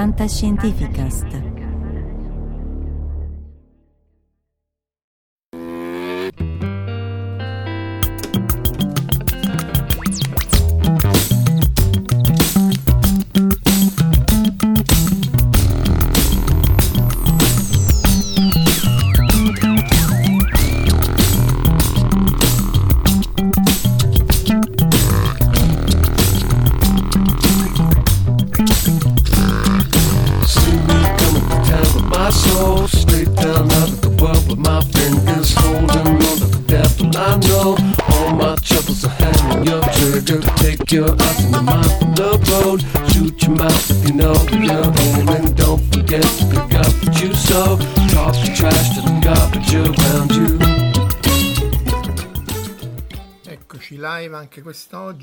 Fantascientificast.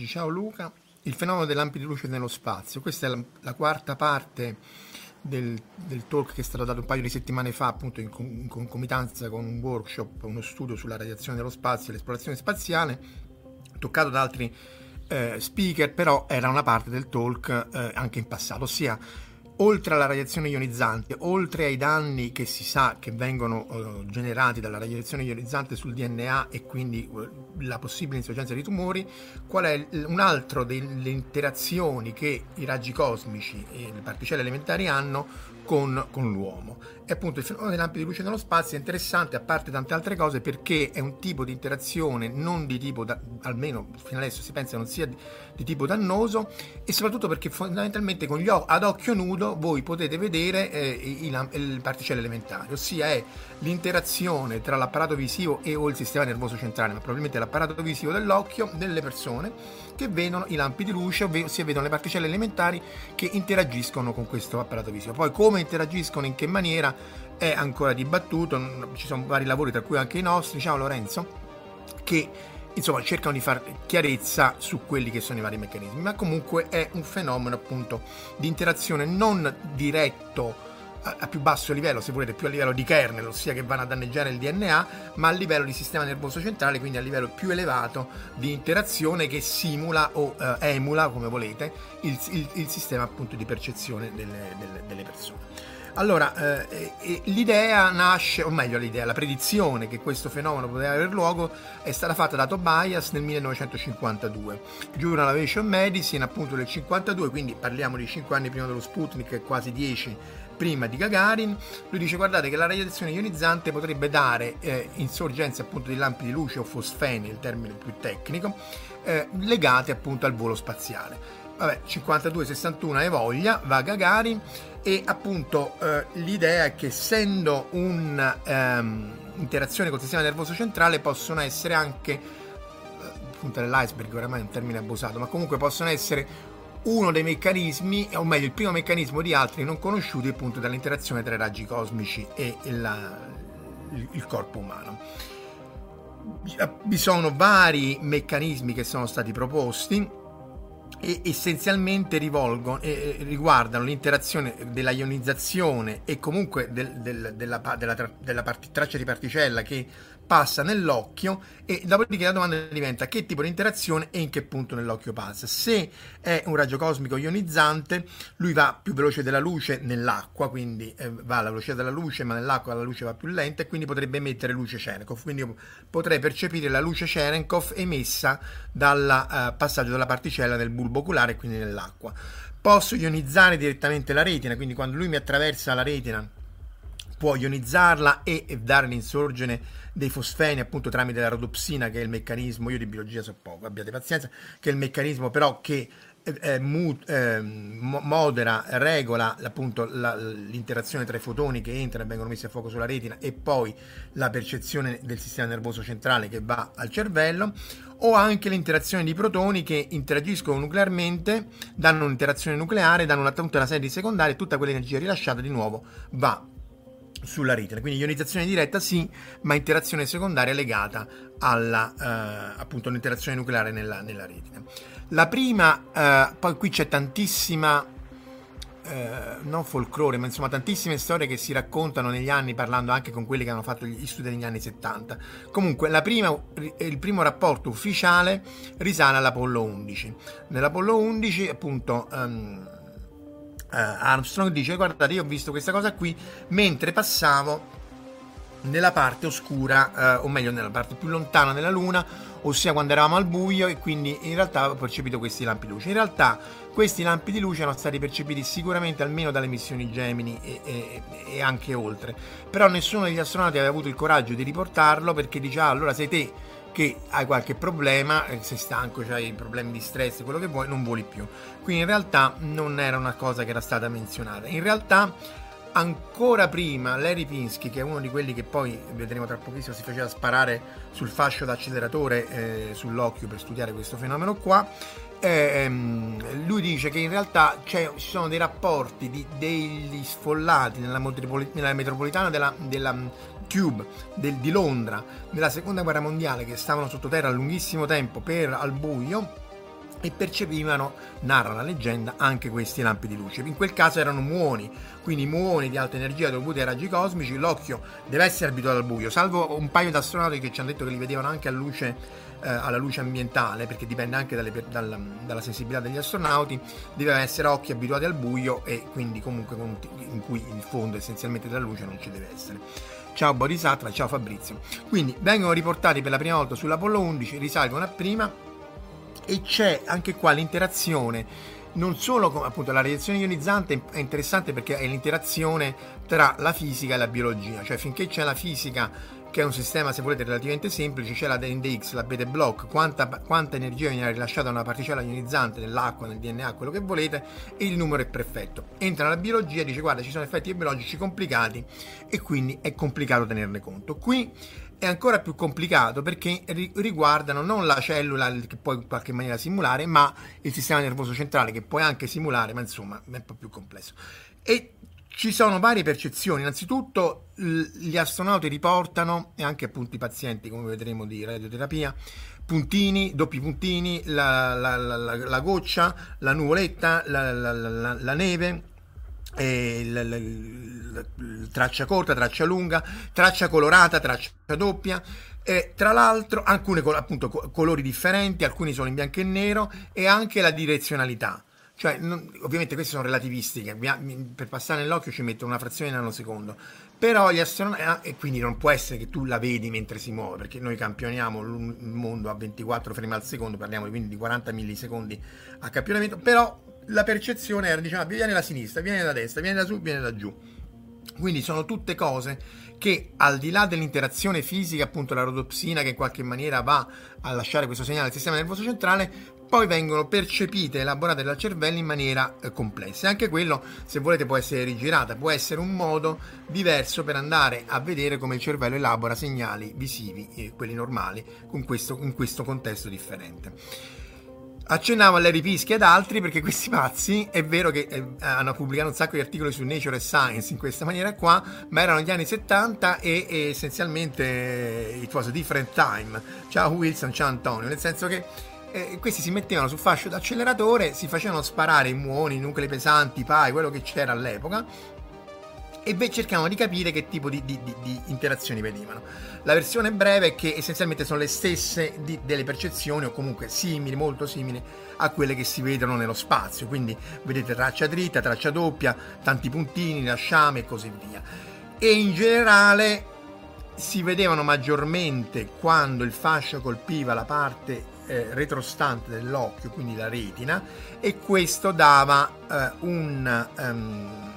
ciao Luca, il fenomeno delle lampi di luce nello spazio. Questa è la, la quarta parte del, del, talk che è stato dato un paio di settimane fa, appunto in, in concomitanza con un workshop, uno studio sulla radiazione dello spazio e l'esplorazione spaziale, toccato da altri eh, speaker, però era una parte del talk eh, anche in passato, ossia oltre alla radiazione ionizzante, oltre ai danni che si sa che vengono eh, generati dalla radiazione ionizzante sul DNA e quindi eh, la possibile insorgenza di tumori, qual è un altro delle interazioni che i raggi cosmici e le particelle elementari hanno con, con l'uomo. E appunto il fenomeno dei lampi di luce nello spazio è interessante, a parte tante altre cose, perché è un tipo di interazione non di tipo, da- almeno fino adesso si pensa non sia di, di tipo dannoso, e soprattutto perché fondamentalmente gli ad occhio nudo voi potete vedere eh, i, i le particelle elementari, ossia è l'interazione tra l'apparato visivo e o il sistema nervoso centrale, ma probabilmente l'apparato visivo dell'occhio delle persone che vedono i lampi di luce, si vedono le particelle elementari che interagiscono con questo apparato visivo. Poi come interagiscono, in che maniera è ancora dibattuto, ci sono vari lavori, tra cui anche i nostri, ciao Lorenzo, che insomma cercano di fare chiarezza su quelli che sono i vari meccanismi, ma comunque è un fenomeno appunto di interazione non diretto a, a più basso livello, se volete, più a livello di kernel, ossia che vanno a danneggiare il DNA, ma a livello di sistema nervoso centrale, quindi a livello più elevato di interazione che simula o eh, emula, come volete, il, il- il sistema appunto di percezione delle- delle- delle persone. Allora, eh, l'idea nasce, o meglio l'idea, la predizione che questo fenomeno poteva aver luogo è stata fatta da Tobias nel 1952. Journal Aviation Medicine appunto del 52, quindi parliamo di 5 anni prima dello Sputnik e quasi 10 prima di Gagarin. Lui dice guardate che la radiazione ionizzante potrebbe dare eh, insorgenze appunto di lampi di luce o fosfeni, il termine più tecnico, eh, legate appunto al volo spaziale vabbè 52-61 hai voglia va Gagarin. E appunto eh, l'idea è che essendo un'interazione col sistema nervoso centrale possono essere anche eh, punta dell'iceberg oramai è un termine abusato ma comunque possono essere uno dei meccanismi o meglio il primo meccanismo di altri non conosciuti appunto dall'interazione tra i raggi cosmici e la- il- il corpo umano. Vi sono vari meccanismi che sono stati proposti e essenzialmente rivolgono, eh, riguardano l'interazione della ionizzazione e comunque del- del- della, della della parti- traccia di particella che passa nell'occhio e dopodiché la domanda diventa che tipo di interazione e in che punto nell'occhio passa. Se è un raggio cosmico ionizzante, lui va più veloce della luce nell'acqua, quindi eh, va alla velocità della luce, ma nell'acqua la luce va più lenta e quindi potrebbe emettere luce Cherenkov. Quindi io potrei percepire la luce Cherenkov emessa dal eh, passaggio della particella nel bulbo oculare quindi nell'acqua. Posso ionizzare direttamente la retina, quindi quando lui mi attraversa la retina può ionizzarla e, e dare l'insorgene dei fosfeni appunto tramite la rodopsina che è il meccanismo, io di biologia so poco, abbiate pazienza, che è il meccanismo però che eh, eh, mu- eh, mo- modera, regola appunto la- l'interazione tra i fotoni che entrano e vengono messi a fuoco sulla retina e poi la percezione del sistema nervoso centrale che va al cervello o anche l'interazione di protoni che interagiscono nuclearmente, danno un'interazione nucleare, danno una, tutta una serie di secondari e tutta quell'energia rilasciata di nuovo va sulla retina. Quindi ionizzazione diretta sì, ma interazione secondaria legata alla eh, appunto un'interazione nucleare nella, nella retina. La prima, eh, poi qui c'è tantissima eh, non folklore, ma insomma tantissime storie che si raccontano negli anni parlando anche con quelli che hanno fatto gli studi negli anni 70. Comunque prima, il primo rapporto ufficiale risale all'Apollo 11. Nell'Apollo 11 appunto ehm, Armstrong dice guardate io ho visto questa cosa qui mentre passavo nella parte oscura, eh, o meglio nella parte più lontana della Luna, ossia quando eravamo al buio e quindi in realtà ho percepito questi lampi di luce. In realtà questi lampi di luce erano stati percepiti sicuramente almeno dalle missioni Gemini e, e, e anche oltre, però nessuno degli astronauti aveva avuto il coraggio di riportarlo perché diceva ah, allora sei te che hai qualche problema, eh, sei stanco, hai problemi di stress, quello che vuoi, non voli più. Quindi in realtà non era una cosa che era stata menzionata. In realtà ancora prima Larry Pinsky, che è uno di quelli che poi vedremo tra pochissimo si faceva sparare sul fascio d'acceleratore eh, sull'occhio per studiare questo fenomeno qua, eh, lui dice che in realtà ci sono dei rapporti di, degli sfollati nella, nella metropolitana della, della Tube del, di Londra nella seconda guerra mondiale che stavano sottoterra a lunghissimo tempo per al buio e percepivano, narra la leggenda, anche questi lampi di luce. In quel caso erano muoni, quindi muoni di alta energia dovuti ai raggi cosmici. L'occhio deve essere abituato al buio, salvo un paio di astronauti che ci hanno detto che li vedevano anche luce, eh, alla luce ambientale, perché dipende anche dalle, dalla, dalla, sensibilità degli astronauti. Devono essere occhi abituati al buio e quindi comunque in cui il fondo essenzialmente della luce non ci deve essere. Ciao Bodhisattva, ciao Fabrizio. Quindi vengono riportati per la prima volta sull'Apollo 11, risalgono a prima e c'è anche qua l'interazione non solo con appunto la radiazione ionizzante è interessante perché è l'interazione tra la fisica e la biologia, cioè finché c'è la fisica che è un sistema se volete relativamente semplice, c'è la NDX, la beta block, quanta, quanta energia viene rilasciata da una particella ionizzante nell'acqua, nel DNA, quello che volete, e il numero è perfetto. Entra la biologia e dice guarda ci sono effetti biologici complicati e quindi è complicato tenerne conto. Qui è ancora più complicato perché riguardano non la cellula che puoi in qualche maniera simulare, ma il sistema nervoso centrale che puoi anche simulare, ma insomma è un po' più complesso. E ci sono varie percezioni. Innanzitutto gli astronauti riportano, e anche appunto i pazienti, come vedremo di radioterapia, puntini, doppi puntini, la, la, la, la goccia, la nuvoletta, la neve traccia corta, traccia lunga, traccia colorata, traccia doppia. E, tra l'altro, alcuni appunto, colori differenti, alcuni sono in bianco e nero e anche la direzionalità. Cioè, non, ovviamente queste sono relativistiche, per passare nell'occhio ci mettono una frazione di nanosecondo, però gli astronauti, ah, e quindi non può essere che tu la vedi mentre si muove, perché noi campioniamo il mondo a 24 frame al secondo, parliamo quindi di 40 millisecondi a campionamento, però la percezione era, diciamo, viene da sinistra, viene da destra, viene da su, viene da giù. Quindi sono tutte cose che al di là dell'interazione fisica, appunto la rodopsina che in qualche maniera va a lasciare questo segnale al sistema nervoso centrale, poi vengono percepite e elaborate dal cervello in maniera eh, complessa. E anche quello, se volete, può essere rigirata, può essere un modo diverso per andare a vedere come il cervello elabora segnali visivi, eh, quelli normali, questo, in questo contesto differente. Accennavo a Larry Pischi ed altri perché questi pazzi è vero che eh, hanno pubblicato un sacco di articoli su Nature e Science in questa maniera qua, ma erano gli anni 70 e, e essenzialmente eh, it was a different time. Ciao Wilson, ciao Antonio, nel senso che eh, questi si mettevano sul fascio d'acceleratore, si facevano sparare i muoni, i nuclei pesanti, i pai, quello che c'era all'epoca e beh, cercavano di capire che tipo di, di, di, di, interazioni venivano. La versione breve è che essenzialmente sono le stesse delle percezioni o comunque simili, molto simili a quelle che si vedono nello spazio, quindi vedete traccia dritta, traccia doppia, tanti puntini, lasciame e così via. E in generale si vedevano maggiormente quando il fascio colpiva la parte eh, retrostante dell'occhio, quindi la retina, e questo dava eh, un... Um,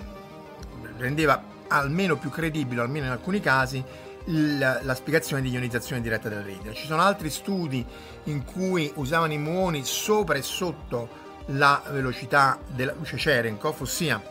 rendeva almeno più credibile, almeno in alcuni casi, il, la spiegazione di ionizzazione diretta della retina. Ci sono altri studi in cui usavano i muoni sopra e sotto la velocità della luce Cherenkov, ossia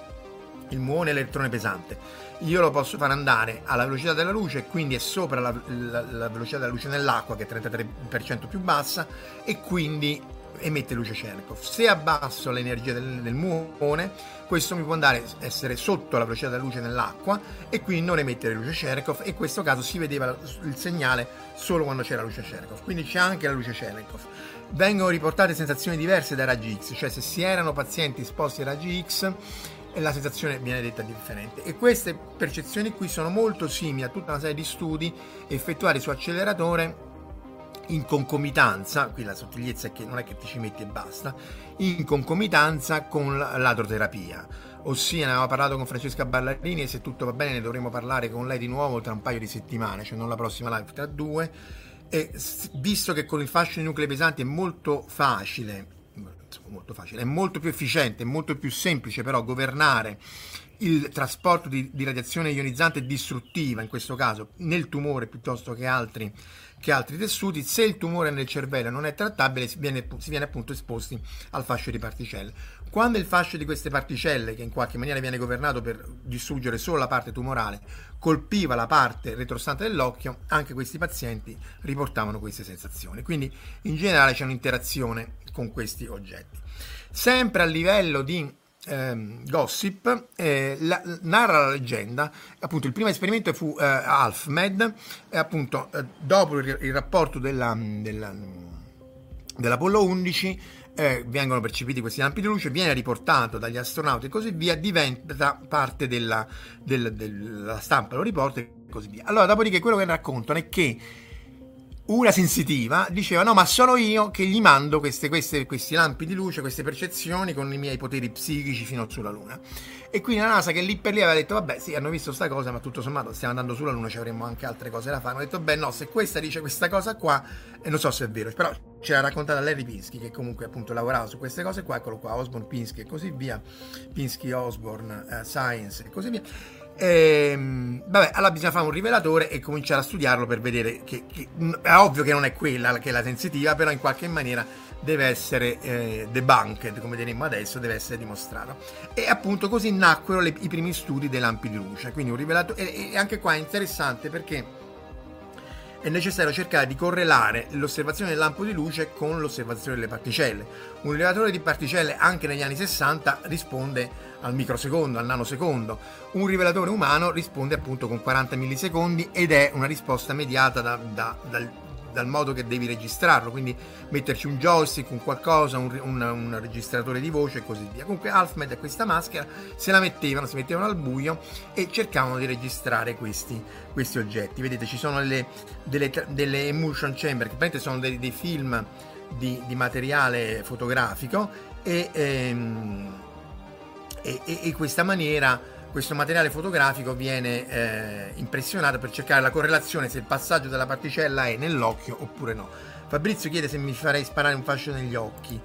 il muone elettrone pesante. Io lo posso far andare alla velocità della luce, quindi è sopra la, la, la velocità della luce nell'acqua, che è 33% più bassa, e quindi emette luce Cherenkov. Se abbasso l'energia del, del muone, questo mi può andare a essere sotto la velocità della luce nell'acqua e quindi non emettere luce Cherenkov e in questo caso si vedeva il segnale solo quando c'era luce Cherenkov. Quindi c'è anche la luce Cherenkov. Vengono riportate sensazioni diverse dai raggi X, cioè se si erano pazienti esposti ai raggi X la sensazione viene detta differente e queste percezioni qui sono molto simili a tutta una serie di studi effettuati su acceleratore in concomitanza, qui la sottigliezza è che non è che ti ci metti e basta, in concomitanza con l'adroterapia. ossia ne avevamo parlato con Francesca Ballarini e se tutto va bene ne dovremo parlare con lei di nuovo tra un paio di settimane, cioè non la prossima live, tra due. E visto che con il fascio di nuclei pesanti è molto facile, molto facile, è molto più efficiente, è molto più semplice però governare il trasporto di, di, radiazione ionizzante distruttiva, in questo caso nel tumore piuttosto che altri, che altri tessuti, se il tumore nel cervello non è trattabile si viene, si viene, appunto esposti al fascio di particelle. Quando il fascio di queste particelle, che in qualche maniera viene governato per distruggere solo la parte tumorale, colpiva la parte retrostante dell'occhio, anche questi pazienti riportavano queste sensazioni. Quindi in generale c'è un'interazione con questi oggetti. Sempre a livello di eh, gossip eh, la, narra la leggenda appunto il primo esperimento fu eh, AlfMed appunto eh, dopo il, il rapporto della, della, dell'Apollo 11 eh, vengono percepiti questi lampi di luce, viene riportato dagli astronauti e così via, diventa parte della, della, della stampa, lo riporta e così via. Allora, dopodiché quello che raccontano è che una sensitiva diceva no ma sono io che gli mando queste, queste, questi lampi di luce, queste percezioni con i miei poteri psichici fino sulla Luna. E quindi la NASA che lì per lì aveva detto vabbè sì hanno visto sta cosa ma tutto sommato stiamo andando sulla Luna ci avremmo anche altre cose da fare. Hanno detto beh no se questa dice questa cosa qua e non so se è vero però ce l'ha raccontata Larry Pinsky che comunque appunto lavorava su queste cose qua, eccolo qua Osborne Pinsky e così via, Pinsky Osborne uh, Science e così via e, ehm, vabbè, allora bisogna fare un rivelatore e cominciare a studiarlo per vedere che, che è ovvio che non è quella che è la sensitiva, però in qualche maniera deve essere eh, debunked, come diremmo adesso, deve essere dimostrato. E appunto così nacquero le, i primi studi dei lampi di luce. Quindi un rivelatore, e, e anche qua è interessante perché è necessario cercare di correlare l'osservazione del lampo di luce con l'osservazione delle particelle. Un rilevatore di particelle anche negli anni 60 risponde al microsecondo, al nanosecondo. Un rivelatore umano risponde appunto con 40 millisecondi ed è una risposta mediata da, da, dal, dal, modo che devi registrarlo, quindi metterci un joystick, un qualcosa, un, un, un registratore di voce e così via. Comunque Alfmed e questa maschera se la mettevano, si mettevano al buio e cercavano di registrare questi, questi oggetti. Vedete ci sono delle, delle, delle emulsion chamber, che praticamente sono dei, dei film di, di, materiale fotografico e... Ehm, e, e, e questa maniera questo materiale fotografico viene eh, impressionato per cercare la correlazione se il passaggio della particella è nell'occhio oppure no. Fabrizio chiede se mi farei sparare un fascio negli occhi.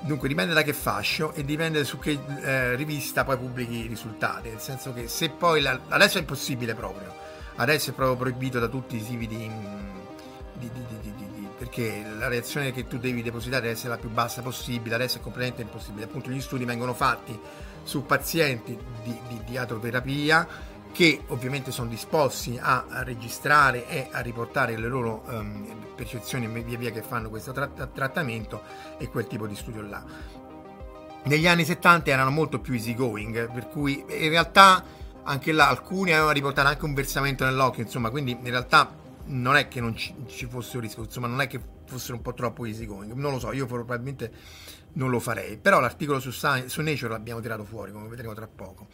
Dunque dipende da che fascio e dipende su che eh, rivista poi pubblichi i risultati, nel senso che se poi la, adesso è impossibile proprio, adesso è proprio proibito da tutti i siti di, di, di, di, perché la reazione che tu devi depositare deve essere la più bassa possibile, adesso è completamente impossibile, appunto gli studi vengono fatti su pazienti di, di, di atroterapia che ovviamente sono disposti a, registrare e a riportare le loro um, percezioni via via che fanno questo tra- trattamento e quel tipo di studio là. Negli anni 70 erano molto più easy going, per cui in realtà anche là alcuni avevano riportato anche un versamento nell'occhio, insomma, quindi in realtà non è che non ci, ci fosse un rischio, insomma, non è che fossero un po' troppo easy going, non lo so, io probabilmente non lo farei. Però l'articolo su, Science, su Nature l'abbiamo tirato fuori, come vedremo tra poco.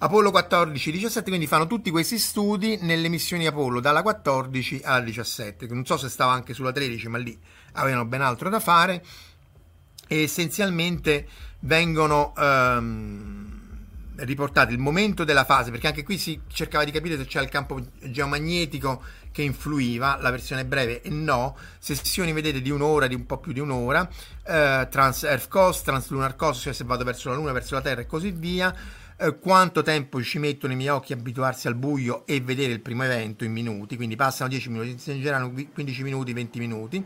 Apollo 14 17, quindi fanno tutti questi studi nelle missioni Apollo dalla 14 alla 17. Non so se stava anche sulla 13, ma lì avevano ben altro da fare. E essenzialmente vengono um, riportati il momento della fase, perché anche qui si cercava di capire se c'è il campo geomagnetico che influiva, la versione breve e no, sessioni vedete di un'ora, di un po' più di un'ora, eh, trans Earth Coast, trans Lunar Coast, cioè se vado verso la Luna, verso la Terra e così via, eh, quanto tempo ci mettono i miei occhi a abituarsi al buio e vedere il primo evento in minuti, quindi passano 10 minuti, in generale 15 minuti, 20 minuti,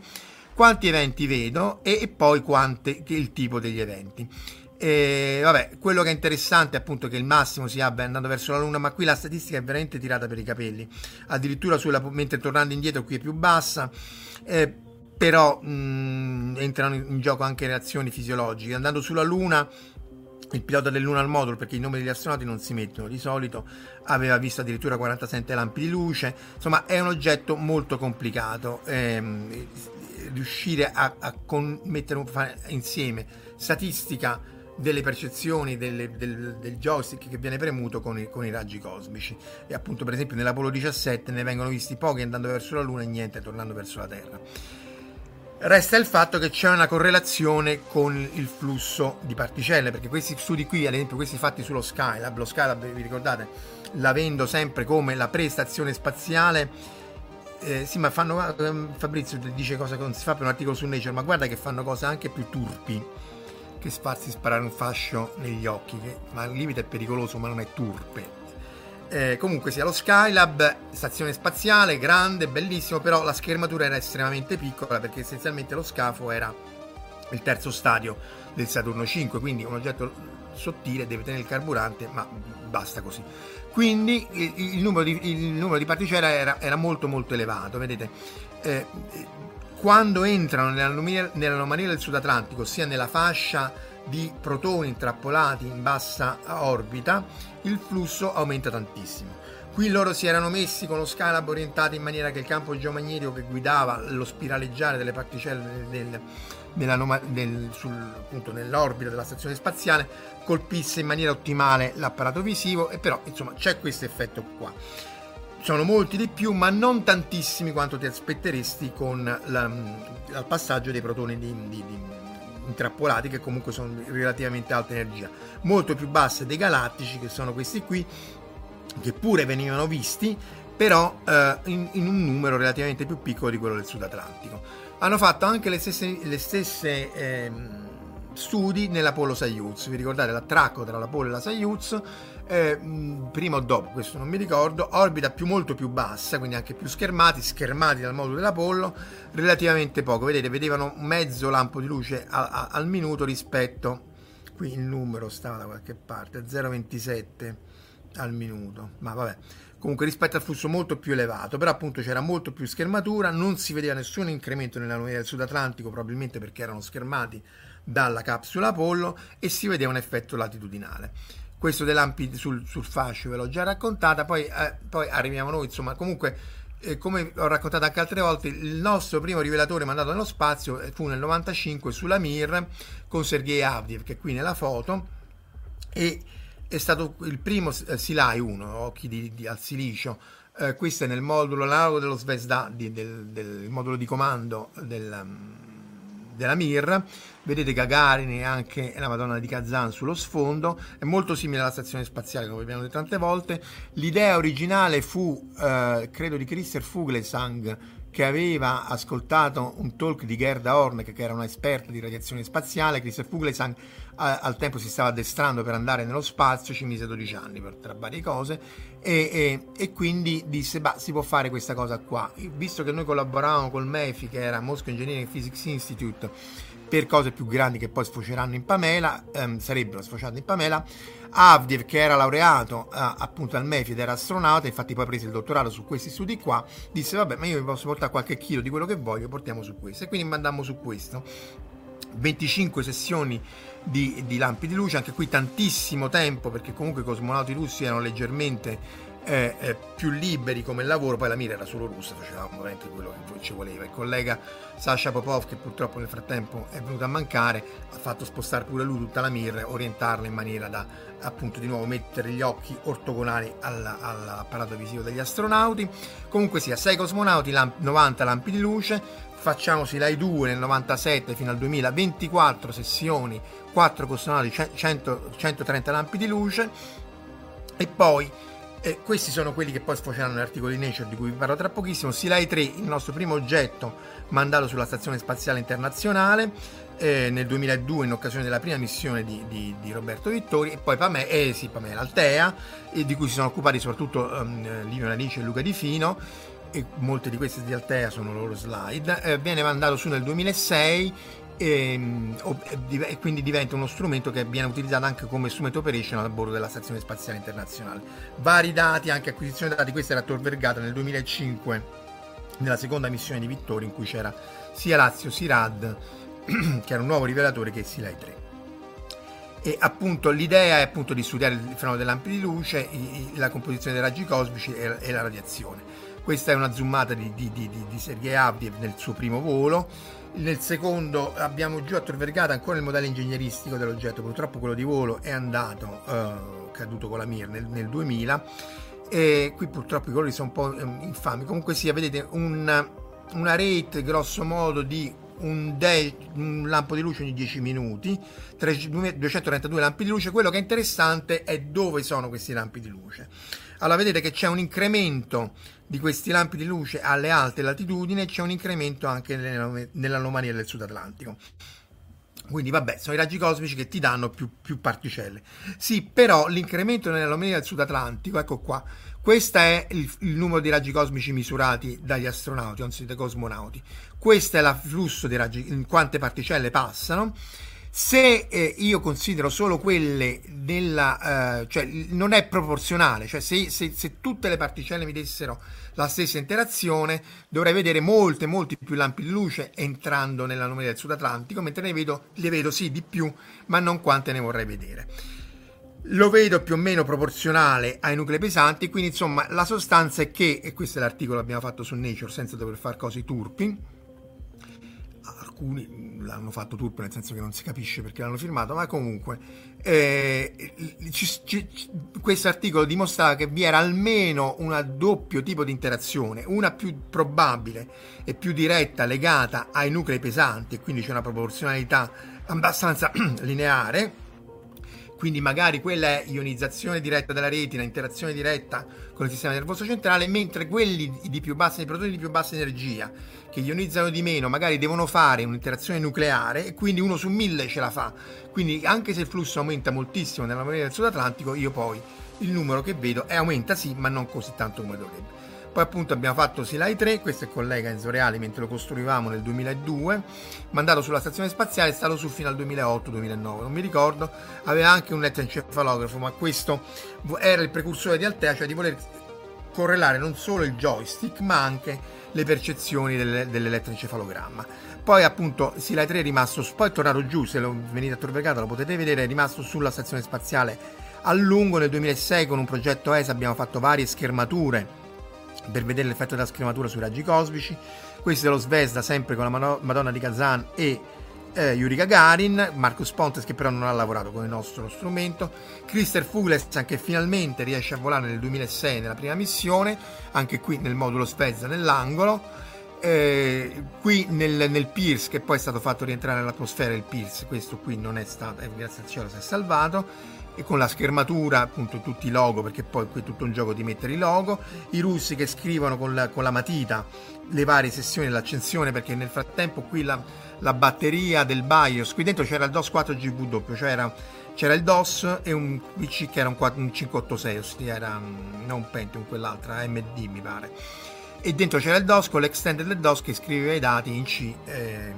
quanti eventi vedo e, e poi quante, il tipo degli eventi. E vabbè, quello che è interessante è appunto che il massimo si abbia andando verso la Luna, ma qui la statistica è veramente tirata per i capelli. Addirittura sulla, mentre tornando indietro qui è più bassa. Eh, però mh, entrano in gioco anche reazioni fisiologiche. Andando sulla Luna, il pilota del Lunar Module, perché i nomi degli astronauti non si mettono di solito, aveva visto addirittura 47 lampi di luce. Insomma, è un oggetto molto complicato. Ehm, riuscire a, a con, mettere insieme statistica delle percezioni delle, del, del, joystick che viene premuto con i, con i, raggi cosmici. E appunto per esempio nell'Apollo 17 ne vengono visti pochi andando verso la Luna e niente tornando verso la Terra. Resta il fatto che c'è una correlazione con il flusso di particelle, perché questi studi qui, ad esempio questi fatti sullo Skylab, lo Skylab vi ricordate, l'avendo sempre come la prestazione spaziale, eh, sì ma fanno, eh, Fabrizio dice cosa non si fa per un articolo su Nature, ma guarda che fanno cose anche più turpi che farsi sparare un fascio negli occhi, che ma al limite è pericoloso ma non è turpe. Eh, comunque sia lo Skylab, stazione spaziale, grande, bellissimo, però la schermatura era estremamente piccola perché essenzialmente lo scafo era il terzo stadio del Saturno 5, quindi un oggetto sottile deve tenere il carburante, ma basta così. Quindi il, il, numero, di, il numero, di, particelle era, era, molto molto elevato, vedete. Eh, quando entrano nell'anomalia, del Sud Atlantico, sia nella fascia di protoni intrappolati in bassa orbita, il flusso aumenta tantissimo. Qui loro si erano messi con lo Skylab orientato in maniera che il campo geomagnetico che guidava lo spiraleggiare delle particelle del, del, sul, appunto, nell'orbita della stazione spaziale colpisse in maniera ottimale l'apparato visivo e però insomma c'è questo effetto qua. Sono molti di più ma non tantissimi quanto ti aspetteresti con la, il passaggio dei protoni di, di, di intrappolati che comunque sono relativamente alta energia, molto più basse dei galattici che sono questi qui, che pure venivano visti, però eh, in, in, un numero relativamente più piccolo di quello del Sud Atlantico. Hanno fatto anche le stesse, le stesse eh, studi nell'Apollo Soyuz, vi ricordate l'attracco tra l'Apollo e la Soyuz? Eh, prima o dopo, questo non mi ricordo, orbita più molto più bassa, quindi anche più schermati, schermati dal modulo dell'Apollo, relativamente poco, vedete, vedevano mezzo lampo di luce a, a, al minuto rispetto, qui il numero stava da qualche parte, 0,27 al minuto, ma vabbè, comunque rispetto al flusso molto più elevato, però appunto c'era molto più schermatura, non si vedeva nessun incremento nella nell'anomalia del Sud Atlantico, probabilmente perché erano schermati dalla capsula Apollo e si vedeva un effetto latitudinale questo dei lampi sul, sul fascio ve l'ho già raccontata, poi, eh, poi arriviamo noi, insomma, comunque eh, come ho raccontato anche altre volte, il nostro primo rivelatore mandato nello spazio eh, fu nel 95 sulla Mir con Sergei Avdiev, che è qui nella foto, e è stato il primo eh, Silai 1, occhi di, di, al silicio, eh, questo è nel modulo analogo dello Svezda, di, del, del, modulo di comando del, um, della Mir, vedete Gagarin e anche la Madonna di Kazan sullo sfondo, è molto simile alla stazione spaziale come abbiamo detto tante volte, l'idea originale fu, eh, credo, di Christer Fuglesang che aveva ascoltato un talk di Gerda Horn, che era un'esperta di radiazione spaziale, Christer Fuglesang al tempo si stava addestrando per andare nello spazio, ci mise 12 anni per tra varie cose e, e, e quindi disse bah, si può fare questa cosa qua. Visto che noi collaboravamo col MEFI che era Moscow Engineering Physics Institute per cose più grandi che poi sfoceranno in Pamela, ehm, sarebbero sfociate in Pamela, Avdiev che era laureato eh, appunto al MEFI ed era astronauta, infatti poi prese il dottorato su questi studi qua, disse vabbè ma io vi posso portare qualche chilo di quello che voglio, portiamo su questo. E quindi mandammo su questo. 25 sessioni di, di, lampi di luce, anche qui tantissimo tempo perché comunque i cosmonauti russi erano leggermente eh, più liberi come lavoro, poi la mira era solo russa, facevamo veramente quello che ci voleva. Il collega Sasha Popov, che purtroppo nel frattempo è venuto a mancare, ha fatto spostare pure lui tutta la mir, orientarla in maniera da appunto di nuovo mettere gli occhi ortogonali all'apparato visivo degli astronauti. Comunque sia, 6 cosmonauti, lamp- 90 lampi di luce, facciamoci l'AI 2 nel 97 fino al 2000, 24 sessioni, 4 cosmonauti, 100, 130 lampi di luce e poi eh, questi sono quelli che poi sfoceranno nell'articolo di Nature di cui vi parlo tra pochissimo. Silai 3, il nostro primo oggetto mandato sulla Stazione Spaziale Internazionale eh, nel 2002 in occasione della prima missione di, di, di Roberto Vittori e poi Pamela, eh, sì, Pamela Altea, di cui si sono occupati soprattutto um, Livio Narice e Luca Di Fino e molte di queste di Altea sono loro slide. Eh, viene mandato su nel 2006 e, e, quindi diventa uno strumento che viene utilizzato anche come strumento operational a bordo della Stazione Spaziale Internazionale. Vari dati, anche acquisizione dati, questa era Tor Vergata nel 2005 nella seconda missione di Vittorio in cui c'era sia Lazio Sirad che era un nuovo rivelatore che Silai 3 e appunto l'idea è appunto di studiare il fenomeno delle di luce, la composizione dei raggi cosmici e la radiazione. Questa è una zoomata di, di, di, di Sergei Avdiev nel suo primo volo nel secondo abbiamo giù Tor Vergata ancora il modello ingegneristico dell'oggetto, purtroppo quello di volo è andato, eh, caduto con la Mir nel, nel, 2000 e qui purtroppo i colori sono un po' eh, infami, comunque sia, vedete un, una rate grosso modo di un, de- un lampo di luce ogni 10 minuti, 232 lampi di luce. Quello che è interessante è dove sono questi lampi di luce. Allora vedete che c'è un incremento di questi lampi di luce alle alte latitudini c'è un incremento anche nell'anomalia del Sud Atlantico. Quindi vabbè, sono i raggi cosmici che ti danno più, più particelle. Sì, però l'incremento nell'anomalia del Sud Atlantico, ecco qua, questo è il, il, numero di raggi cosmici misurati dagli astronauti, anzi dai cosmonauti. Questo è il flusso di raggi, in quante particelle passano. Se eh, io considero solo quelle della... Eh, cioè non è proporzionale, cioè se, se, se tutte le particelle mi dessero la stessa interazione, dovrei vedere molte, molti più lampi di luce entrando nell'anomalia del Sud Atlantico, mentre ne vedo, le vedo sì di più, ma non quante ne vorrei vedere. Lo vedo più o meno proporzionale ai nuclei pesanti, quindi insomma la sostanza è che, e questo è l'articolo che abbiamo fatto su Nature senza dover fare cose turpi, alcuni l'hanno fatto turpi nel senso che non si capisce perché l'hanno firmato, ma comunque eh, questo articolo dimostrava che vi era almeno un doppio tipo di interazione, una più probabile e più diretta legata ai nuclei pesanti, e quindi c'è una proporzionalità abbastanza lineare. Quindi magari quella è ionizzazione diretta della retina, interazione diretta con il sistema nervoso centrale, mentre quelli di più bassa, i protoni di più bassa energia, che ionizzano di meno, magari devono fare un'interazione nucleare e quindi uno su mille ce la fa. Quindi anche se il flusso aumenta moltissimo nella moneta del Sud Atlantico, io poi il numero che vedo è aumenta sì, ma non così tanto come dovrebbe. Poi appunto abbiamo fatto Silai 3, questo è il collega Enzo Reali mentre lo costruivamo nel 2002, mandato sulla stazione spaziale, è stato su fino al 2008-2009, non mi ricordo, aveva anche un elettroencefalografo, ma questo era il precursore di Altea, cioè di voler correlare non solo il joystick ma anche le percezioni del, dell'elettroencefalogramma. Poi appunto Silai 3 è rimasto, poi è tornato giù, se lo venite a Tor Vergata lo potete vedere, è rimasto sulla stazione spaziale a lungo nel 2006 con un progetto ESA abbiamo fatto varie schermature per vedere l'effetto della scrematura sui raggi cosmici. Questo è lo Svesda, sempre con la Madonna di Kazan e eh, Yuri Gagarin, Marcus Pontes che però non ha lavorato con il nostro strumento, Christer Fuglesang che finalmente riesce a volare nel 2006 nella prima missione, anche qui nel modulo Svezda nell'angolo, eh, qui nel, nel, Pierce che poi è stato fatto rientrare nell'atmosfera il Pierce, questo qui non è stato, eh, grazie al cielo si è salvato, e con la schermatura appunto tutti i logo perché poi qui è tutto un gioco di mettere i logo i russi che scrivono con la, con la matita le varie sessioni dell'accensione perché nel frattempo qui la, la, batteria del BIOS qui dentro c'era il DOS 4GW cioè era, c'era il DOS e un PC che era un, 4, un 586 ossia era mm, non Pentium quell'altra AMD mi pare e dentro c'era il DOS con l'extended del DOS che scriveva i dati in C eh,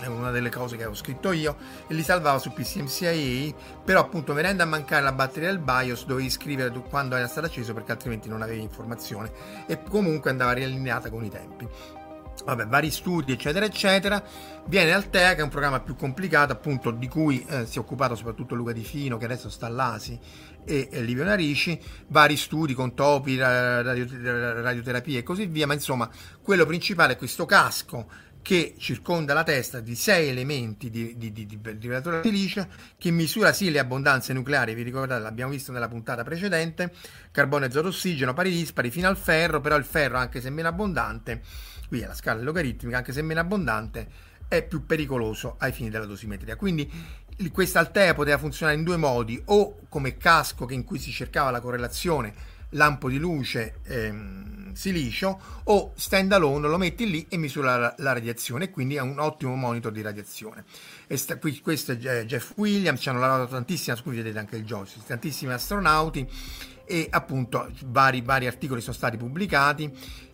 è una delle cose che avevo scritto io, e li salvavo su PCMCIA, però appunto venendo a mancare la batteria del BIOS dovevi scrivere quando era stato acceso perché altrimenti non avevi informazione e comunque andava riallineata con i tempi. Vabbè, vari studi, eccetera, eccetera. Viene Altea, che è un programma più complicato, appunto, di cui eh, si è occupato soprattutto Luca Di Fino, che adesso sta all'ASI, e, e Livio Narici, vari studi con topi, radio, radioterapia e così via, ma insomma, quello principale è questo casco che circonda la testa di sei elementi di, di, di, di vibratore silicio che misura sì le abbondanze nucleari, vi ricordate, l'abbiamo visto nella puntata precedente, carbonio, azoto, ossigeno, pari dispari fino al ferro, però il ferro anche se meno abbondante, è la scala logaritmica, anche se meno abbondante, è più pericoloso ai fini della dosimetria. Quindi questa altea poteva funzionare in due modi, o come casco in cui si cercava la correlazione lampo di luce ehm, silicio o stand alone lo metti lì e misura la, la radiazione quindi è un ottimo monitor di radiazione sta, qui, questo è Jeff Williams ci hanno lavorato tantissimo qui vedete anche il joystick tantissimi astronauti e appunto vari, vari articoli sono stati pubblicati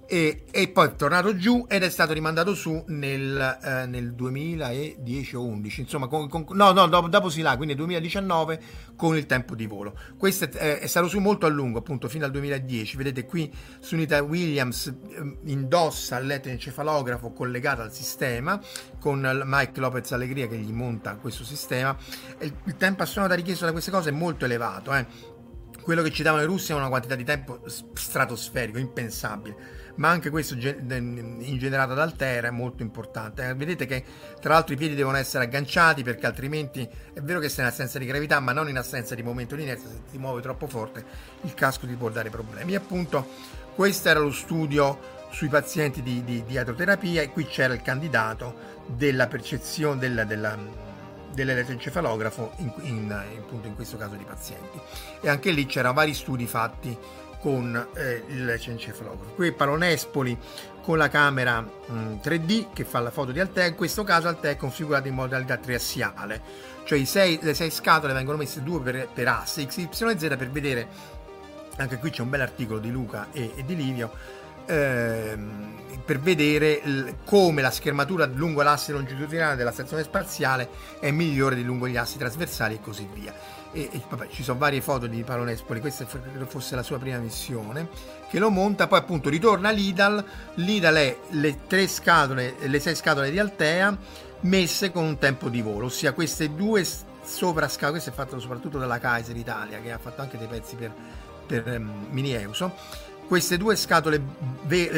e, e, poi è tornato giù ed è stato rimandato su nel, eh, nel 2010 o 11 insomma con, con, no no dopo, dopo si là quindi 2019 con il tempo di volo. Questo è, è, stato su molto a lungo appunto fino al 2010 vedete qui Sunita Williams eh, indossa l'elettroencefalografo collegato al sistema con Mike Lopez Allegria che gli monta questo sistema. Il, il tempo assoluto richiesto da queste cose è molto elevato eh. quello che ci davano i russi è una quantità di tempo stratosferico impensabile ma anche questo ingenerato ad Altera è molto importante. Eh, vedete che tra l'altro i piedi devono essere agganciati perché altrimenti è vero che sei in assenza di gravità, ma non in assenza di momento di inerzia, se ti muovi troppo forte il casco ti può dare problemi. E appunto questo era lo studio sui pazienti di, di, di atroterapia e qui c'era il candidato della percezione della, della, dell'elettroencefalografo in, in, in, questo caso di pazienti e anche lì c'erano vari studi fatti con eh, l'elettroencefalografo qui Palonespoli con la camera mh, 3D che fa la foto di Altea in questo caso Altea è configurato in modalità triassiale. Cioè sei, le sei scatole vengono messe due per, per asse x, y e z per vedere anche qui c'è un bel articolo di Luca e, e di Livio ehm, per vedere l- come la schermatura lungo l'asse longitudinale della stazione spaziale è migliore di lungo gli assi trasversali e così via. E, e vabbè, ci sono varie foto di Paolo Nespoli, questa fosse la sua prima missione, che lo monta, poi appunto ritorna l'IDAL, l'IDAL è le tre scatole, le sei scatole di Altea messe con un tempo di volo, ossia queste due sopra scatole, questo è fatto soprattutto dalla Kaiser Italia, che ha fatto anche dei pezzi per, per um, Mini Euso, queste due scatole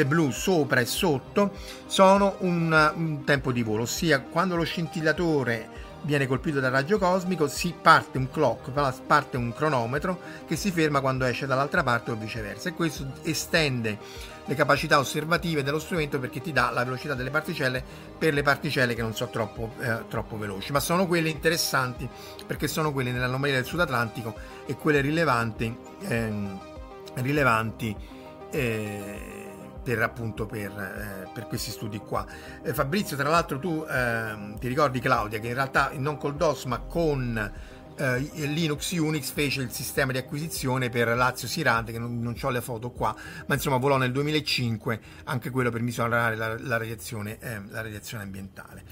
blu sopra e sotto sono un, un, tempo di volo, ossia quando lo scintillatore viene colpito dal raggio cosmico si parte un clock, parte un cronometro che si ferma quando esce dall'altra parte o viceversa. E questo estende le capacità osservative dello strumento perché ti dà la velocità delle particelle per le particelle che non sono troppo, eh, troppo veloci, ma sono quelle interessanti perché sono quelle nell'anomalia del Sud Atlantico e quelle rilevanti, ehm, rilevanti per appunto per, eh, per, questi studi qua. Eh, Fabrizio, tra l'altro, tu ehm, ti ricordi Claudia che in realtà non col DOS ma con eh, Linux Unix fece il sistema di acquisizione per Lazio Sirante, che non, non ho le foto qua, ma insomma volò nel 2005 anche quello per misurare la, la, radiazione, eh, la radiazione ambientale.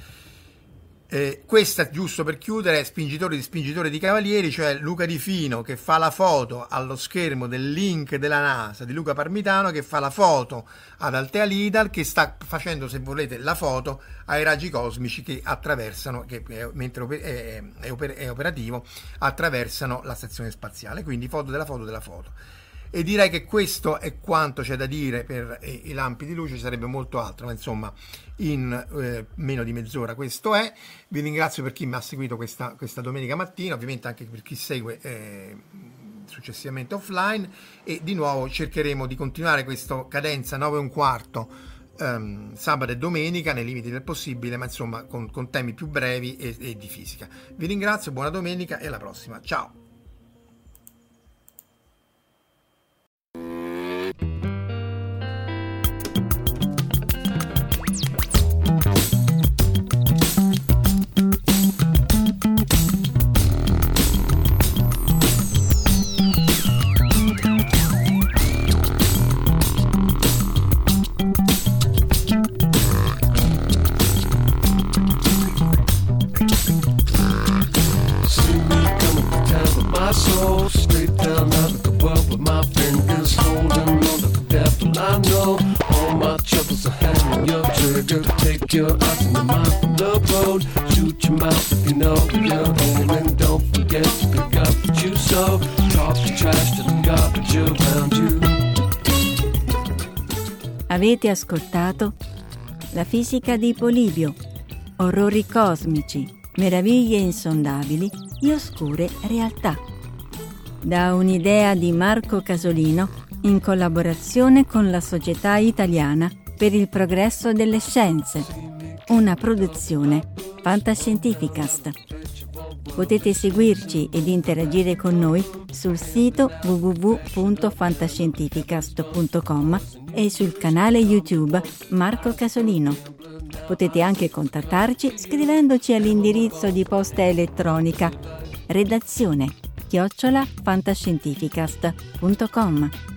Eh, questa, giusto per chiudere, è Spingitore di Spingitore di Cavalieri, cioè Luca Di Fino che fa la foto allo schermo del link della NASA di Luca Parmitano che fa la foto ad Altea Lidal che sta facendo, se volete, la foto ai raggi cosmici che attraversano, che mentre è, è, è operativo, attraversano la stazione spaziale. Quindi foto della foto della foto e direi che questo è quanto c'è da dire per eh, i lampi di luce, sarebbe molto altro, ma insomma in eh, meno di mezz'ora questo è. Vi ringrazio per chi mi ha seguito questa, questa domenica mattina, ovviamente anche per chi segue eh, successivamente offline e di nuovo cercheremo di continuare questa cadenza 9 e un quarto ehm, sabato e domenica nei limiti del possibile, ma insomma con, con temi più brevi e, e di fisica. Vi ringrazio, buona domenica e alla prossima. Ciao! Your eyes in the mind from the road. Shoot your mouth if you know you're aiming. Don't forget to pick up what you sow. Talk the trash to the garbage around you. Avete ascoltato La fisica di Polibio, orrori cosmici, meraviglie insondabili e oscure realtà. Da un'idea di Marco Casolino in collaborazione con la Società Italiana per il progresso delle scienze, una produzione Fantascientificast. Potete seguirci ed interagire con noi sul sito www.fantascientificast.com e sul canale YouTube Marco Casolino. Potete anche contattarci scrivendoci all'indirizzo di posta elettronica redazione chiocciola fantascientificast.com.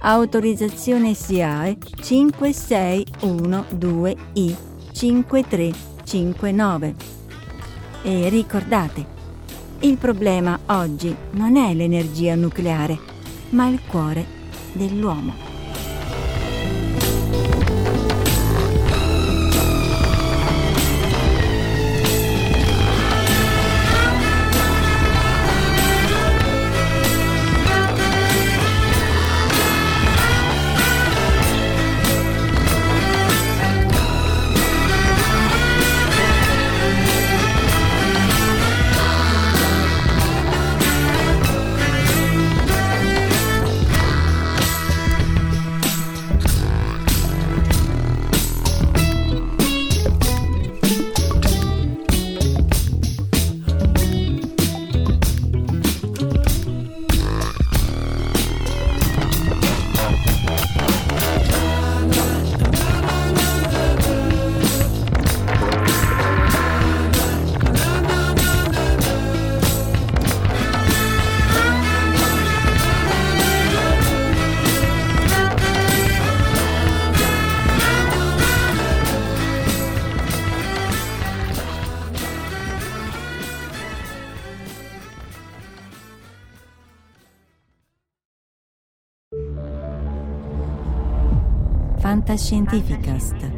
autorizzazione SIAE 5612I 5359. E ricordate, il problema oggi non è l'energia nucleare, ma il cuore dell'uomo. Fantascientificast